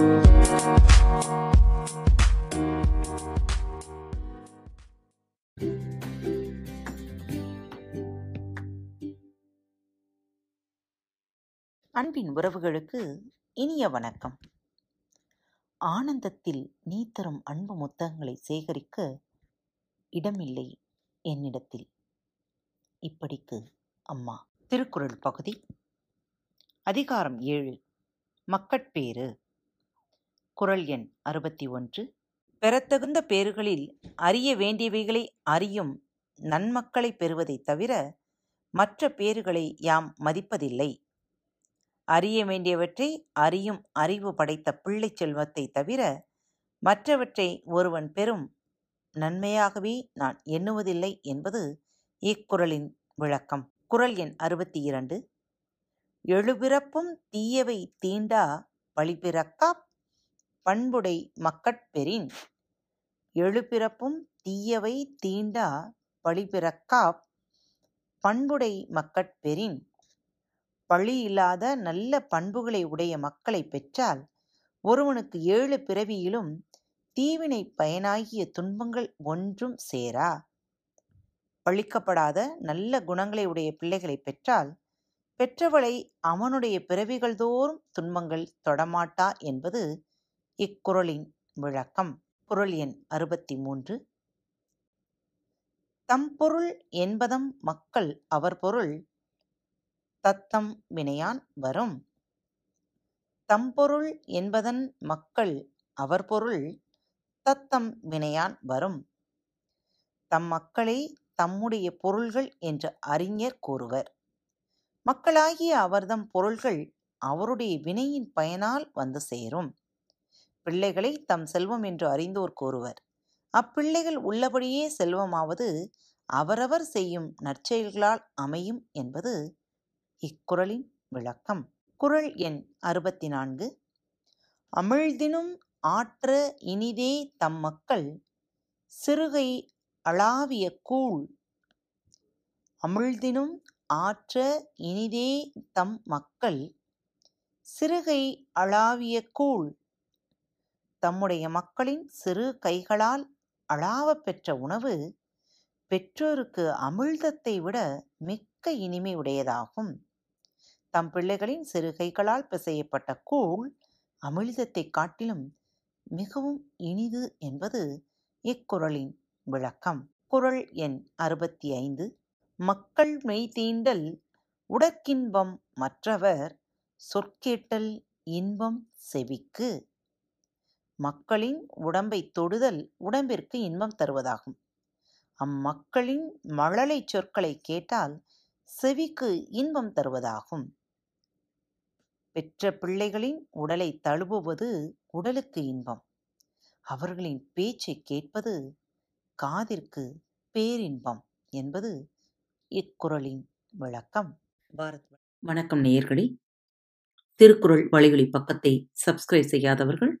அன்பின் உறவுகளுக்கு இனிய வணக்கம். ஆனந்தத்தில் நீ தரும் அன்பு முத்தங்களை சேகரிக்க இடமில்லை என்னிடத்தில். இப்படிக்கு அம்மா. திருக்குறள் பகுதி. அதிகாரம் ஏழு. மக்கட்பேறு. குறள் எண் அறுபத்தி ஒன்று. பெறத்தகுந்த பேறுகளில் அறிய வேண்டியவைகளை அறியும் நன்மக்களை பெறுவதைத் தவிர மற்ற பேறுகளை யாம் மதிப்பதில்லை. அறிய வேண்டியவற்றை அறியும் அறிவு படைத்த பிள்ளை செல்வத்தை தவிர மற்றவற்றை ஒருவன் பெறும் நன்மையாகவே நான் எண்ணுவதில்லை என்பது இக்குறளின் விளக்கம். குறள் எண் அறுபத்தி இரண்டு. எழுபிறப்பும் தீயவை தீண்டா பழிபிறக்கா பண்புடை மக்கட்பெறின் எழுபிறப்பும் தீயவை தீண்டா பழிபிறக்கா பண்புடை மக்கட்பெறின் பழி இல்லாத நல்ல பண்புகளை உடைய மக்களை பெற்றால் ஒருவனுக்கு ஏழு பிறவியிலும் தீவினை பயனாகிய துன்பங்கள் ஒன்றும் சேரா. பழிக்கப்படாத நல்ல குணங்களை உடைய பிள்ளைகளை பெற்றால் பெற்றவளை அவனுடைய பிறவிகள் தோறும் துன்பங்கள் தொடமாட்டா என்பது இக்குறளின் விளக்கம் குறள் எண் அறுபத்தி மூன்று தம்பொருள் என்பதம் மக்கள் அவர் பொருள் தத்தம் வினையான் வரும். தம்பொருள் என்பதன் மக்கள் அவர் பொருள் தத்தம் வினையான் வரும். தம் மக்களே தம்முடைய பொருள்கள் என்று அறிஞர் கூறுவர். மக்களாகிய அவர்தம் பொருள்கள் அவருடைய வினையின் பயனால் வந்து சேரும். பிள்ளைகளை தம் செல்வம் என்று அறிந்தோர் கூறுவர். அப்பிள்ளைகள் உள்ளபடியே செல்வமாவது அவரவர் செய்யும் நற்செயல்களால் அமையும் என்பது இக்குறளின் விளக்கம். குறள் எண் அறுபத்தி நான்கு அமிழ்தினும் ஆற்ற இனிதே தம் மக்கள் சிறுகை அளாவிய கூழ். அமிழ்தினும் ஆற்ற இனிதே தம் மக்கள் சிறுகை அளாவிய கூழ். தம்முடைய மக்களின் சிறு கைகளால் அளாவப் பெற்ற உணவு பெற்றோருக்கு அமிழ்தத்தை விட மிக்க இனிமை உடையதாகும். தம் பிள்ளைகளின் சிறு கைகளால் பிசையப்பட்ட கூழ் அமிழ்தத்தை காட்டிலும் மிகவும் இனிது என்பது இக்குறளின் விளக்கம். குரல் எண் அறுபத்தி ஐந்து மக்கள் மெய்தீண்டல் உடற்கின்பம் மற்றவர் சொற்கேட்டல் இன்பம் செவிக்கு. மக்களின் உடம்பை தொடுதல் உடம்பிற்கு இன்பம் தருவதாகும். அம்மக்களின் மழலை சொற்களை கேட்டால் செவிக்கு இன்பம் தருவதாகும். பெற்ற பிள்ளைகளின் உடலை தழுவுவது உடலுக்கு இன்பம். அவர்களின் பேச்சை கேட்பது காதிற்கு பேரின்பம் என்பது இக்குறளின் விளக்கம். பாரத் வணக்கம் நேயர்களே. திருக்குறள் வழிகளி பக்கத்தை சப்ஸ்கிரைப் செய்யாதவர்கள்